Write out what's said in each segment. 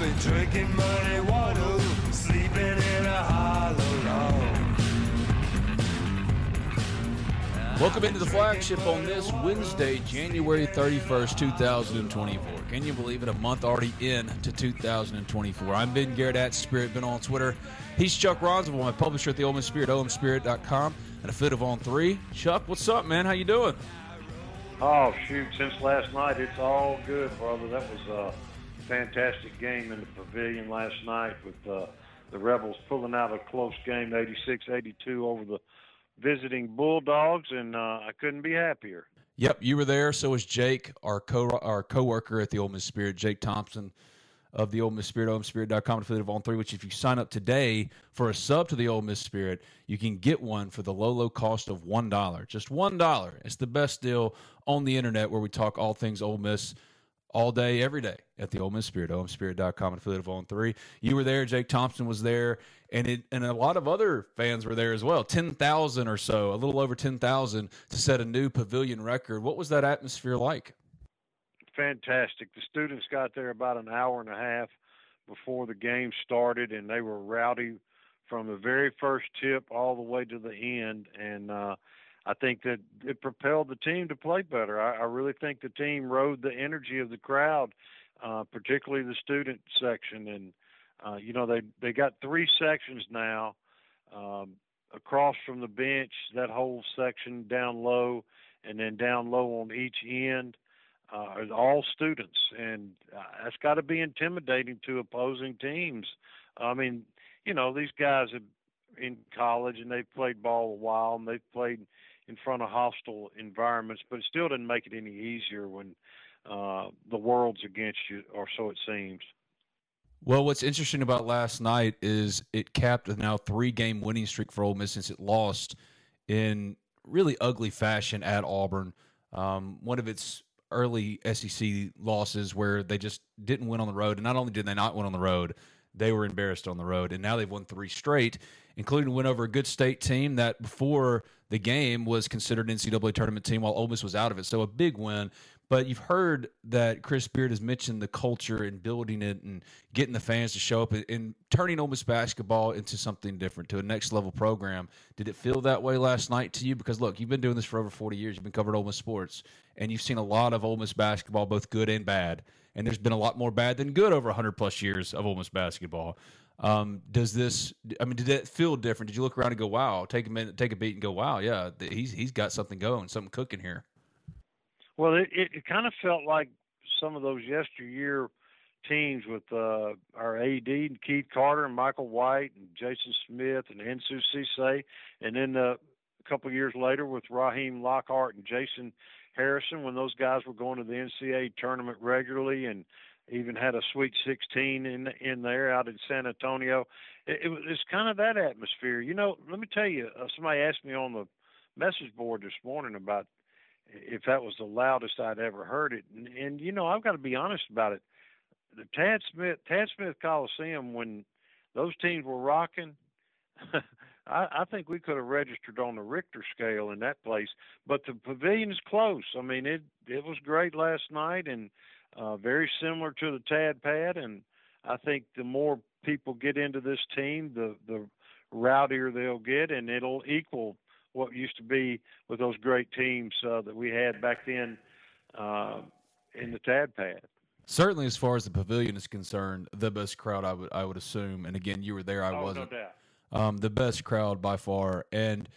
I've been drinking money water, sleeping in a hollow log. Welcome into the flagship on this Wednesday, January 31st, 2024. Can you believe it? A month already in to 2024. I'm Ben Garrett at Spirit, been on Twitter. He's Chuck Rounsaville, my publisher at the Ole Miss Spirit, omspirit.com, and a fit of on three. Chuck, what's up, man? How you doing? Oh shoot! Since last night, it's all good, brother. That was a fantastic game in the pavilion last night with uh, the Rebels pulling out a close game, 86-82 over the visiting Bulldogs, and uh, I couldn't be happier. Yep, you were there. So was Jake, our co our coworker at the Ole Miss Spirit, Jake Thompson of the Ole Miss Spirit, OleMissSpirit.com, affiliate On Three. Which, if you sign up today for a sub to the Ole Miss Spirit, you can get one for the low, low cost of one dollar. Just one dollar. It's the best deal on the internet where we talk all things Ole Miss all day, every day at the Ole Miss Spirit, OleMissSpirit.com, affiliate of On Three. You were there. Jake Thompson was there, and it and a lot of other fans were there as well. Ten thousand or so, a little over ten thousand, to set a new pavilion record. What was that atmosphere like? Fantastic. The students got there about an hour and a half before the game started, and they were rowdy from the very first tip all the way to the end. And uh, I think that it propelled the team to play better. I, I really think the team rode the energy of the crowd, uh, particularly the student section. And uh, you know they they got three sections now um, across from the bench. That whole section down low, and then down low on each end. Uh, are all students, and uh, that's got to be intimidating to opposing teams. I mean, you know, these guys have in college and they've played ball a while and they've played in front of hostile environments, but it still didn't make it any easier when uh, the world's against you, or so it seems. Well, what's interesting about last night is it capped a now three game winning streak for Ole Miss since it lost in really ugly fashion at Auburn. Um, one of its early SEC losses where they just didn't win on the road. And not only did they not win on the road, they were embarrassed on the road. And now they've won three straight, including a win over a good state team that before the game was considered NCAA tournament team while Ole Miss was out of it. So a big win. But you've heard that Chris Beard has mentioned the culture and building it and getting the fans to show up and, and turning Ole Miss basketball into something different, to a next level program. Did it feel that way last night to you? Because look, you've been doing this for over 40 years. You've been covering Ole Miss sports, and you've seen a lot of Ole Miss basketball, both good and bad. And there's been a lot more bad than good over 100 plus years of Ole Miss basketball. Um, does this? I mean, did that feel different? Did you look around and go, "Wow"? Take a minute, take a beat, and go, "Wow, yeah, he's he's got something going, something cooking here." Well, it, it, it kind of felt like some of those yesteryear teams with uh, our AD and Keith Carter and Michael White and Jason Smith and Ansu Sesay, and then uh, a couple years later with Rahim Lockhart and Jason Harrison when those guys were going to the NCAA tournament regularly and even had a Sweet 16 in in there out in San Antonio. It, it it's kind of that atmosphere. You know, let me tell you. Uh, somebody asked me on the message board this morning about if that was the loudest I'd ever heard it. And, and you know, I've got to be honest about it. The Tad Smith Tad Smith Coliseum when those teams were rocking. I, I think we could have registered on the Richter scale in that place, but the pavilion is close. I mean, it it was great last night and uh, very similar to the Tad Pad, and I think the more people get into this team, the the rowdier they'll get, and it'll equal what used to be with those great teams uh, that we had back then uh, in the Tad Pad. Certainly, as far as the pavilion is concerned, the best crowd I would I would assume. And again, you were there, I oh, wasn't. No doubt. Um, the best crowd by far, and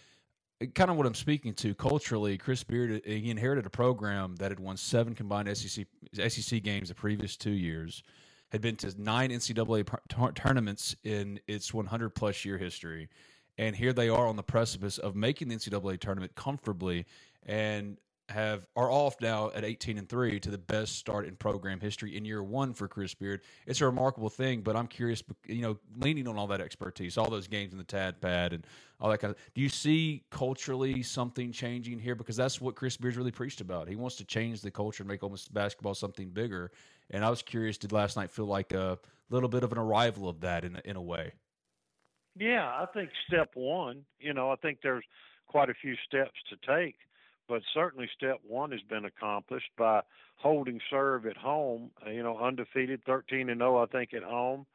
kind of what I'm speaking to culturally. Chris Beard uh, he inherited a program that had won seven combined SEC SEC games the previous two years, had been to nine NCAA tournaments in its 100 plus year history, and here they are on the precipice of making the NCAA tournament comfortably, and have are off now at 18 and 3 to the best start in program history in year 1 for Chris Beard. It's a remarkable thing, but I'm curious you know leaning on all that expertise, all those games in the Tad pad and all that kind of Do you see culturally something changing here because that's what Chris Beard's really preached about. He wants to change the culture and make Ole Miss basketball something bigger. And I was curious did last night feel like a little bit of an arrival of that in in a way? Yeah, I think step 1, you know, I think there's quite a few steps to take but certainly step one has been accomplished by holding serve at home. You know, undefeated, 13 and 0, I think at home.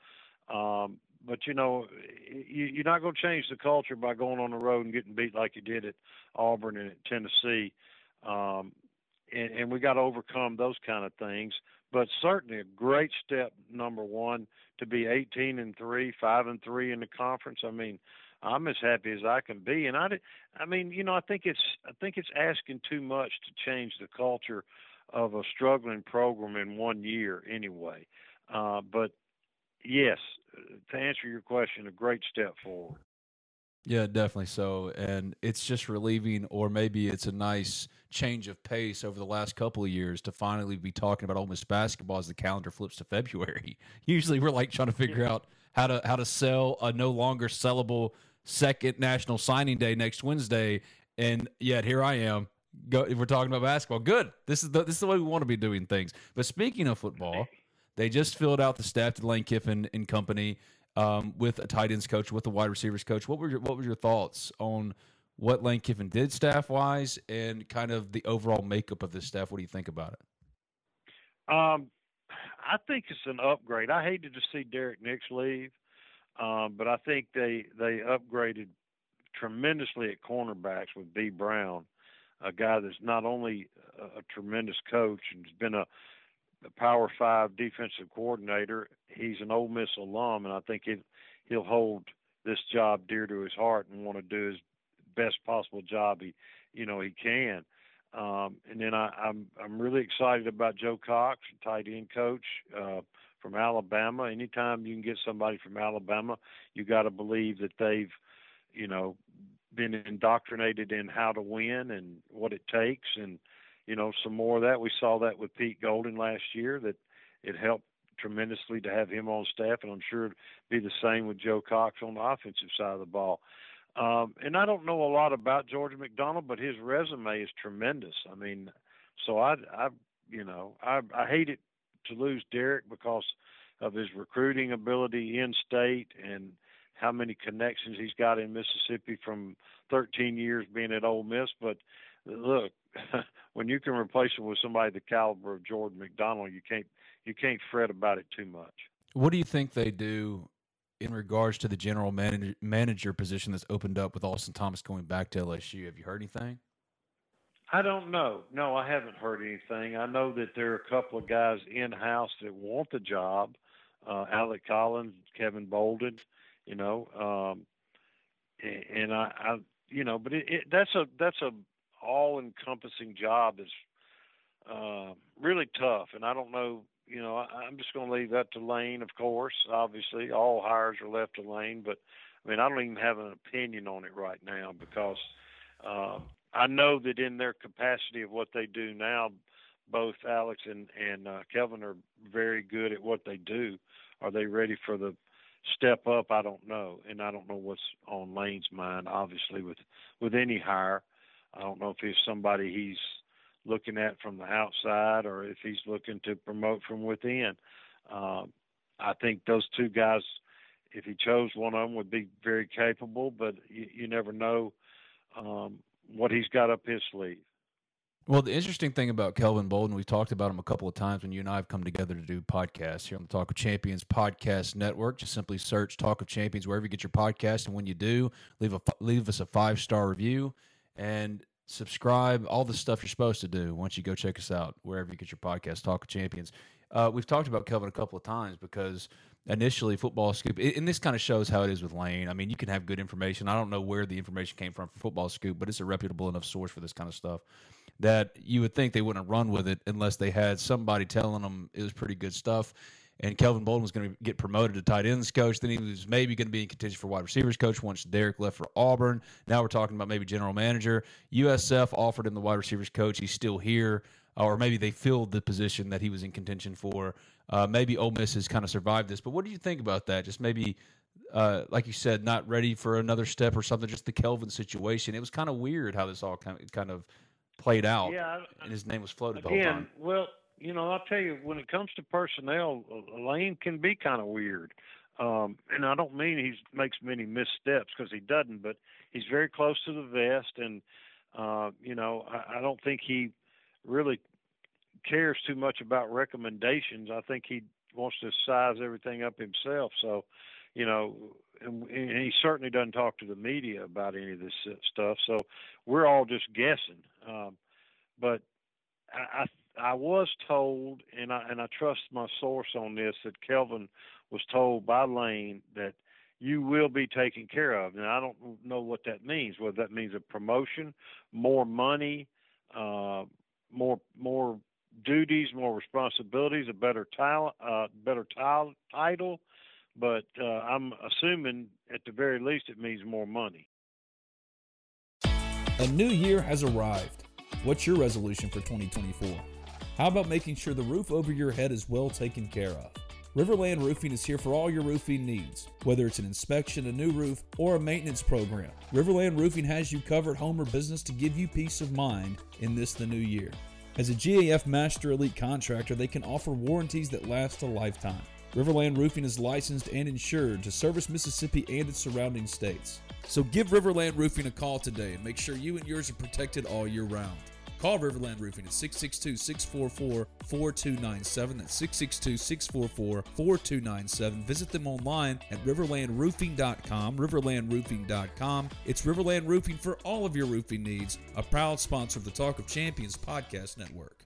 Um, but you know, you, you're not going to change the culture by going on the road and getting beat like you did at Auburn and at Tennessee. Um, and, and we got to overcome those kind of things. But certainly a great step, number one, to be 18 and three, five and three in the conference. I mean, I'm as happy as I can be. And I, I mean, you know, I think it's I think it's asking too much to change the culture of a struggling program in one year anyway. Uh, but yes, to answer your question, a great step forward. Yeah, definitely so. And it's just relieving, or maybe it's a nice change of pace over the last couple of years to finally be talking about Ole Miss basketball as the calendar flips to February. Usually, we're like trying to figure yeah. out how to how to sell a no longer sellable second national signing day next Wednesday, and yet here I am. Go, we're talking about basketball. Good. This is the this is the way we want to be doing things. But speaking of football, they just filled out the staff to Lane Kiffin and company um, with a tight ends coach, with a wide receivers coach. What were your, what were your thoughts on what Lane Kiffin did staff wise, and kind of the overall makeup of this staff? What do you think about it? Um, I think it's an upgrade. I hated to see Derek Nix leave, um, but I think they they upgraded tremendously at cornerbacks with B Brown, a guy that's not only a, a tremendous coach and has been a, a Power Five defensive coordinator. He's an Ole Miss alum, and I think it, he'll hold this job dear to his heart and want to do his best possible job he you know he can. Um, and then I, I'm I'm really excited about Joe Cox, tight end coach uh, from Alabama. Anytime you can get somebody from Alabama, you got to believe that they've, you know, been indoctrinated in how to win and what it takes, and you know some more of that. We saw that with Pete Golding last year. That it helped tremendously to have him on staff, and I'm sure it'd be the same with Joe Cox on the offensive side of the ball. Um, and I don't know a lot about George McDonald, but his resume is tremendous. I mean, so I, I, you know, I, I hate it to lose Derek because of his recruiting ability in state and how many connections he's got in Mississippi from 13 years being at Ole Miss. But look, when you can replace him with somebody the caliber of George McDonald, you can't you can't fret about it too much. What do you think they do in regards to the general manager, manager position that's opened up with Austin Thomas going back to LSU. Have you heard anything? I don't know. No, I haven't heard anything. I know that there are a couple of guys in house that want the job. Uh, Alec Collins, Kelvin Bolden, you know, um, and I, I, you know, but it, it, that's a that's a all encompassing job that's uh, really tough, and I don't know you know, I, I'm just going to leave that to Lane, of course. Obviously, all hires are left to Lane, but I mean, I don't even have an opinion on it right now because uh, I know that in their capacity of what they do now, both Alex and and uh, Kelvin are very good at what they do. Are they ready for the step up? I don't know, and I don't know what's on Lane's mind. Obviously, with with any hire, I don't know if he's somebody he's looking at from the outside or if he's looking to promote from within. Um, I think those two guys, if he chose one of them, would be very capable, but you, you never know um, what he's got up his sleeve. Well, the interesting thing about Kelvin Bolden, we've talked about him a couple of times when you and I have come together to do podcasts here on the Talk of Champions podcast network. Just simply search Talk of Champions wherever you get your podcast, and when you do, leave a leave us a five star review and subscribe. All the stuff you're supposed to do once you go check us out wherever you get your podcast. Talk of Champions. Uh, we've talked about Kelvin a couple of times because initially football scoop and this kind of shows how it is with lane i mean you can have good information i don't know where the information came from for football scoop but it's a reputable enough source for this kind of stuff that you would think they wouldn't run with it unless they had somebody telling them it was pretty good stuff. And Kelvin Bolden was going to get promoted to tight ends coach. Then he was maybe going to be in contention for wide receivers coach once Derek left for Auburn. Now we're talking about maybe general manager. USF offered him the wide receivers coach. He's still here, or maybe they filled the position that he was in contention for. Uh, maybe Ole Miss has kind of survived this. But what do you think about that? Just maybe, uh, like you said, not ready for another step or something. Just the Kelvin situation. It was kind of weird how this all kind of, kind of played out. Yeah, and his name was floated again, the whole time. Well, you know, I'll tell you, when it comes to personnel, Lane can be kind of weird. Um, and I don't mean he makes many missteps because he doesn't, but he's very close to the vest, and uh, you know, I, I don't think he really cares too much about recommendations. I think he wants to size everything up himself. So, you know, and, and he certainly doesn't talk to the media about any of this stuff. So we're all just guessing. Um, but I, I, I was told, and I and I trust my source on this, that Kelvin was told by Lane that you will be taken care of. And I don't know what that means. Whether that means a promotion, more money, uh, more more duties, more responsibilities, a better title, uh, better title, title. But uh, I'm assuming at the very least it means more money. A new year has arrived. What's your resolution for 2024? How about making sure the roof over your head is well taken care of? Riverland Roofing is here for all your roofing needs, whether it's an inspection, a new roof, or a maintenance program. Riverland Roofing has you covered home or business to give you peace of mind in this the new year. As a GAF Master Elite contractor, they can offer warranties that last a lifetime. Riverland Roofing is licensed and insured to service Mississippi and its surrounding states. So give Riverland Roofing a call today and make sure you and yours are protected all year round. Call Riverland Roofing at 662 644 4297. That's 662 644 4297. Visit them online at riverlandroofing.com. Riverlandroofing.com. It's Riverland Roofing for all of your roofing needs, a proud sponsor of the Talk of Champions podcast network.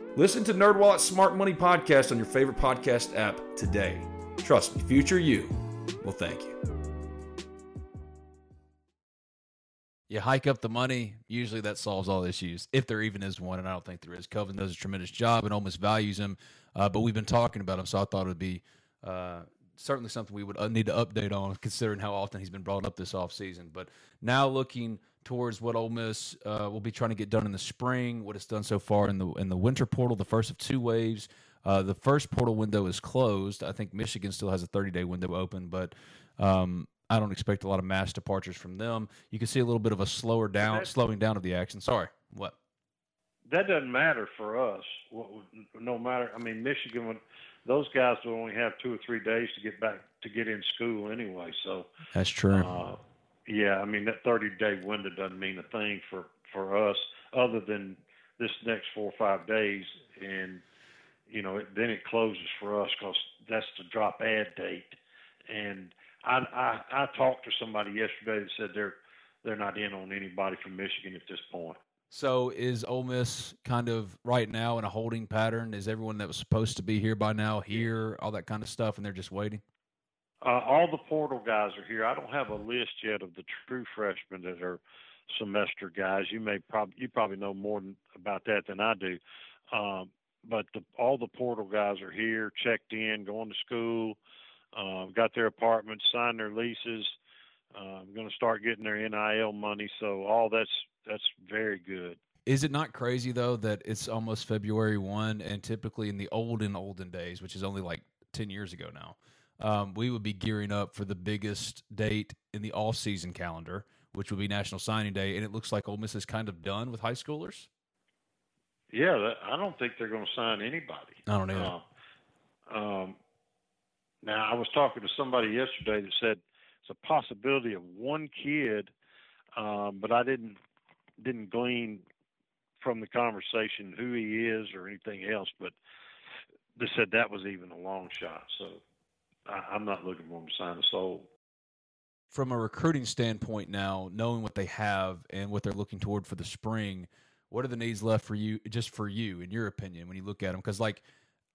Listen to NerdWallet's Smart Money Podcast on your favorite podcast app today. Trust me, future you will thank you. You hike up the money. Usually that solves all issues, if there even is one, and I don't think there is. Kelvin does a tremendous job and Ole Miss values him, uh, but we've been talking about him, so I thought it would be uh, certainly something we would uh, need to update on, considering how often he's been brought up this offseason. But now looking towards what Ole Miss uh, will be trying to get done in the spring, what it's done so far in the in the winter portal, the first of two waves. Uh, the first portal window is closed. I think Michigan still has a 30 day window open, but um, I don't expect a lot of mass departures from them. You can see a little bit of a slower down, that- slowing down of the action. Sorry, what? that doesn't matter for us. No matter, I mean, Michigan would, those guys will only have two or three days to get back to get in school anyway. So, That's true. uh, yeah, I mean that 30 day window doesn't mean a thing for for us other than this next four or five days, and you know, it, then it closes for us because that's the drop ad date. And I, I I talked to somebody yesterday that said they're they're not in on anybody from Michigan at this point. So is Ole Miss kind of right now in a holding pattern? Is everyone that was supposed to be here by now here, all that kind of stuff, and they're just waiting? Uh, all the portal guys are here. I don't have a list yet of the true freshmen that are semester guys. You may probably you probably know more than, about that than I do. Um, but the, all the portal guys are here, checked in, going to school, uh, got their apartments, signed their leases. Uh, going to start getting their NIL money. So all that's that's very good. Is it not crazy though that it's almost February one, and typically in the olden olden days, which is only like ten years ago now, um, we would be gearing up for the biggest date in the all season calendar, which would be National Signing Day, and it looks like Ole Miss is kind of done with high schoolers. Yeah, that, I don't think they're going to sign anybody. I don't know. Uh, um, now, I was talking to somebody yesterday that said it's a possibility of one kid, um, but I didn't didn't glean from the conversation who he is or anything else. But they said that was even a long shot. So I, I'm not looking for him to sign a soul. from a recruiting standpoint now, knowing what they have and what they're looking toward for the spring, what are the needs left for you, just for you, in your opinion, when you look at them? Because, like,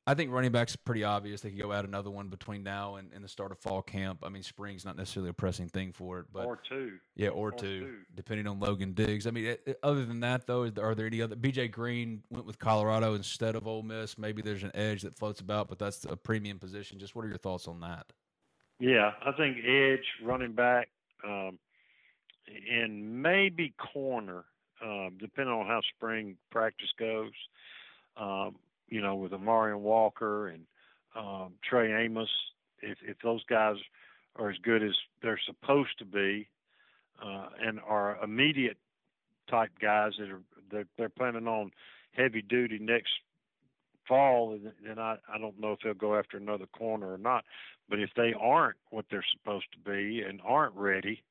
I think running backs pretty obvious. They could go add another one between now and, and the start of fall camp. I mean, spring's not necessarily a pressing thing for it, but or two. yeah, or, or two, two. depending on Logan Diggs. I mean, it, it- other than that, though, is there, are there any other? BJ Green went with Colorado instead of Ole Miss. Maybe there's an edge that floats about, but that's a premium position. Just what are your thoughts on that? Yeah, I think edge, running back, um, and maybe corner, um, depending on how spring practice goes. Um, you know, with Amarian Walker and um, Trey Amos, if if those guys are as good as they're supposed to be, uh, and are immediate type guys that are they're, they're planning on heavy duty next fall, then- I I don't know if they'll go after another corner or not. But if they aren't what they're supposed to be and aren't ready,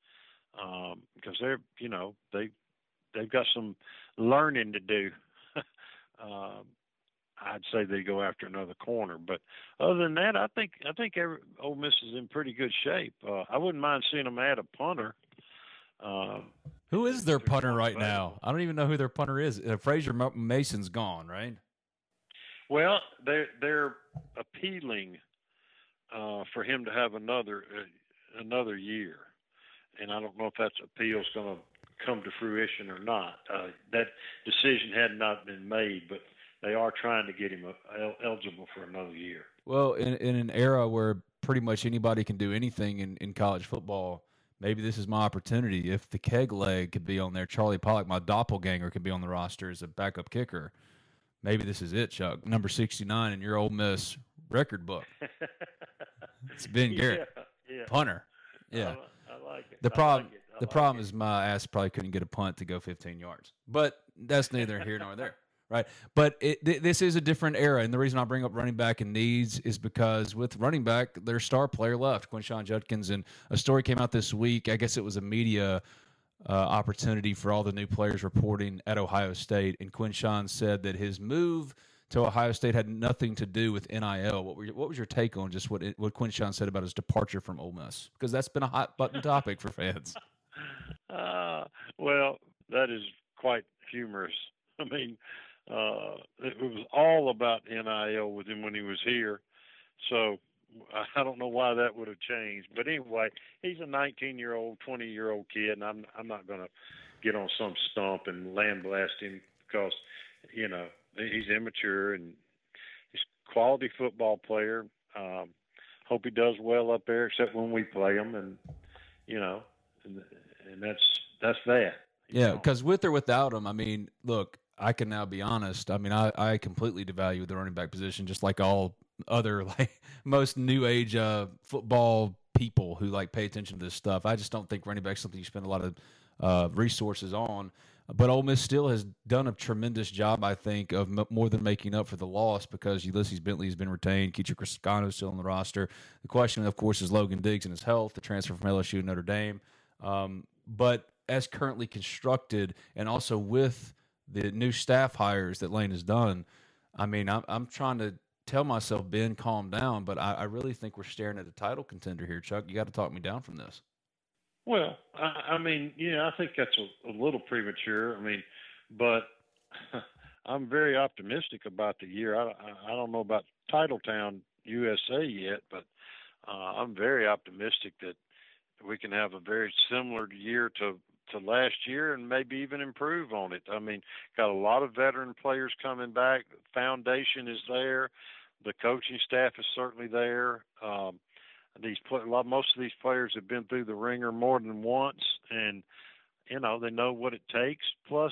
um, because they're you know they they've got some learning to do. um, I'd say they go after another corner, but other than that, I think I think every, Ole Miss is in pretty good shape. Uh, I wouldn't mind seeing them add a punter. Um, Who is their punter right now? I don't even know who their punter is. Uh, Fraser Masin's gone, right? Well, they're they're appealing uh, for him to have another uh, another year, and I don't know if that appeal's going to come to fruition or not. Uh, that decision had not been made, but they are trying to get him uh, eligible for another year. Well, in in an era where pretty much anybody can do anything in, in college football, maybe this is my opportunity. If the keg leg could be on there, Charlie Pollock, my doppelganger, could be on the roster as a backup kicker. Maybe this is it, Chuck. Number sixty nine in your Ole Miss record book. It's Ben Garrett, Yeah, yeah. punter. Yeah. I, I like it. The problem, like it. The like problem it. is my ass probably couldn't get a punt to go 15 yards, but that's neither here nor there, right? But it, th- this is a different era, and the reason I bring up running back and needs is because with running back, their star player left, Quinshon Judkins, and a story came out this week. I guess it was a media uh, opportunity for all the new players reporting at Ohio State, and Quinshon said that his move to Ohio State had nothing to do with NIL. What were what was your take on just what it, what Quinshon said about his departure from Ole Miss? Because that's been a hot button topic for fans. Uh, well, that is quite humorous. I mean, uh, it was all about NIL with him when he was here. So I don't know why that would have changed. But anyway, he's a 19 year old, 20 year old kid, and I'm I'm not going to get on some stump and land blast him because you know he's immature and he's a quality football player. Um, hope he does well up there, except when we play him, and you know, and, and that's that's that. Yeah, because with or without him, I mean, look, I can now be honest. I mean, I, I completely devalue the running back position, just like all other like most new age uh, football people who like pay attention to this stuff. I just don't think running back something you spend a lot of uh, resources on. But Ole Miss still has done a tremendous job, I think, of m- more than making up for the loss because Ulysses Bentley has been retained. Kedrick Reescano is still on the roster. The question, of course, is Logan Diggs and his health, the transfer from LSU and Notre Dame. Um, but as currently constructed, and also with the new staff hires that Lane has done, I mean, I'm, I'm trying to tell myself, Ben, calm down. But I, I really think we're staring at a title contender here, Chuck. You got to talk me down from this. Well, I, I mean, yeah, I think that's a, a little premature. I mean, but I'm very optimistic about the year. I, I, I don't know about Titletown USA yet, but uh, I'm very optimistic that we can have a very similar year to to last year and maybe even improve on it. I mean, got a lot of veteran players coming back. Foundation is there. The coaching staff is certainly there. Um, these play, a lot, most of these players have been through the ringer more than once, and you know they know what it takes. Plus,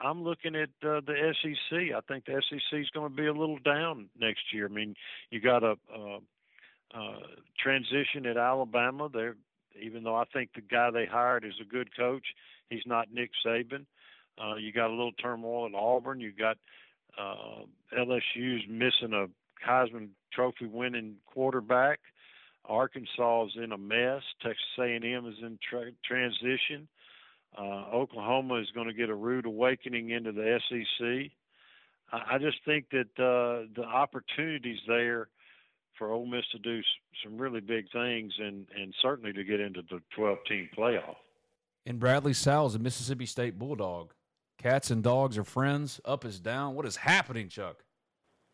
I'm looking at uh, the SEC. I think the SEC is going to be a little down next year. I mean, you got a, uh uh, transition at Alabama. They're even though I think the guy they hired is a good coach, he's not Nick Saban. Uh, you got a little turmoil at Auburn. You got uh, LSU's missing a Heisman Trophy winning quarterback. Arkansas is in a mess. Texas A&M is in tra- transition. Uh, Oklahoma is going to get a rude awakening into the SEC. I, I just think that uh, the opportunities there for Ole Miss to do some really big things and, and certainly to get into the 12 team playoff. And Bradley Sowell's a Mississippi State Bulldog. Cats and dogs are friends. Up is down. What is happening, Chuck?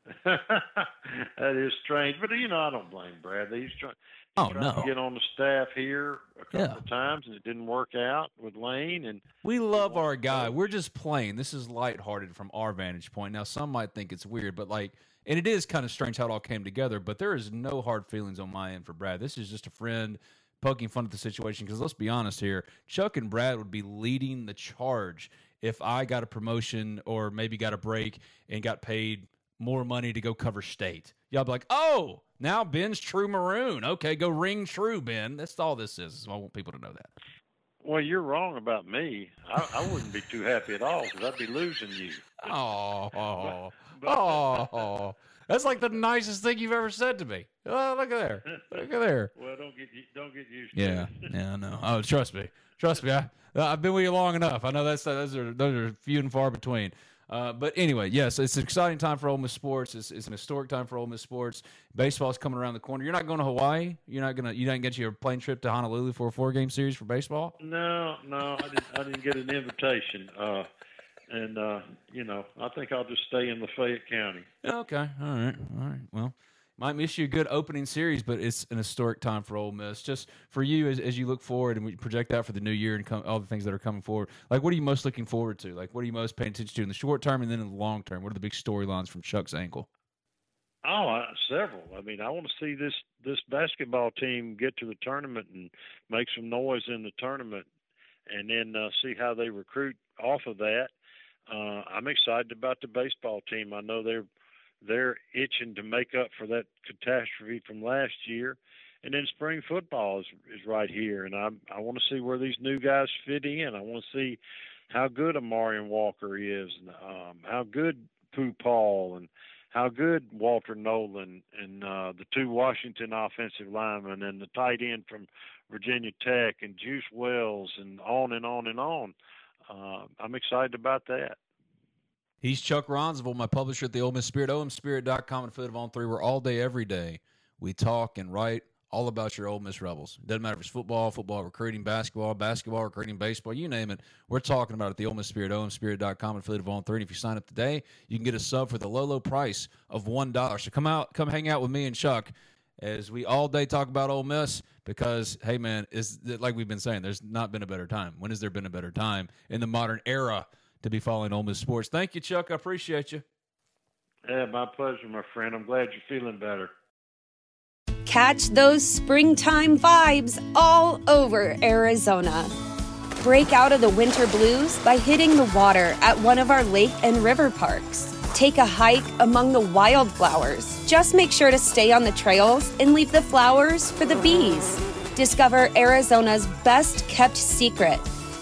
that is strange, but you know I don't blame Bradley. He's trying. Oh, tried no. to get on the staff here a couple Yeah. of times and it didn't work out with Lane. And We love our guy. We're just playing. This is lighthearted from our vantage point. Now, some might think it's weird, but like, and it is kind of strange how it all came together. But there is no hard feelings on my end for Brad. This is just a friend poking fun at the situation. Because let's be honest here, Chuck and Brad would be leading the charge if I got a promotion or maybe got a break and got paid more money to go cover state. Y'all be like, oh, now Ben's true maroon. Okay, go ring true, Ben. That's all this is. I want people to know that. well, you're wrong about me. I, I wouldn't be too happy at all because I'd be losing you. Oh, oh, oh, that's like the nicest thing you've ever said to me. Oh, look at there, look at there. Well, don't get don't get used to Yeah, it. yeah, I know. Oh, trust me, trust me. I, I've been with you long enough. I know that's those are those are few and far between. Uh, but anyway, yes, it's an exciting time for Ole Miss sports. It's, it's an historic time for Ole Miss sports. Baseball's coming around the corner. You're not going to Hawaii. You're not gonna. You didn't get your plane trip to Honolulu for a four game series for baseball. No, no, I didn't. I didn't get an invitation. Uh, and uh, you know, I think I'll just stay in Lafayette County. Okay. All right. All right. Well, might miss you a good opening series, but it's an historic time for Ole Miss. Just for you, as, as you look forward and we project out for the new year and come, all the things that are coming forward. Like, what are you most looking forward to? Like, what are you most paying attention to in the short term and then in the long term? What are the big storylines from Chuck's ankle? Oh, uh, several. I mean, I want to see this this basketball team get to the tournament and make some noise in the tournament, and then uh, see how they recruit off of that. Uh, I'm excited about the baseball team. I know they're they're itching to make up for that catastrophe from last year, and then spring football is is right here, and I I want to see where these new guys fit in. I want to see how good Amarian Walker is, and um, how good Pooh Paul and how good Walter Nolen and uh, the two Washington offensive linemen and the tight end from Virginia Tech and Juice Wells and on and on and on. Uh, I'm excited about that. He's Chuck Rounsaville, my publisher at the Ole Miss Spirit, omspirit.com and of On Three. Where all day, every day, we talk and write all about your Ole Miss Rebels. Doesn't matter if it's football, football recruiting, basketball, basketball recruiting, baseball, you name it. We're talking about it at the Ole Miss Spirit, omspirit.com and of On Three. And if you sign up today, you can get a sub for the low, low price of one dollar. So come out, come hang out with me and Chuck as we all day talk about Ole Miss because hey man, is like we've been saying, there's not been a better time. When has there been a better time in the modern era to be following Ole Miss sports? Thank you, Chuck. I appreciate you. Yeah, my pleasure, my friend. I'm glad you're feeling better. Catch those springtime vibes all over Arizona. Break out of the winter blues by hitting the water at one of our lake and river parks. Take a hike among the wildflowers. Just make sure to stay on the trails and leave the flowers for the bees. Discover Arizona's best kept secret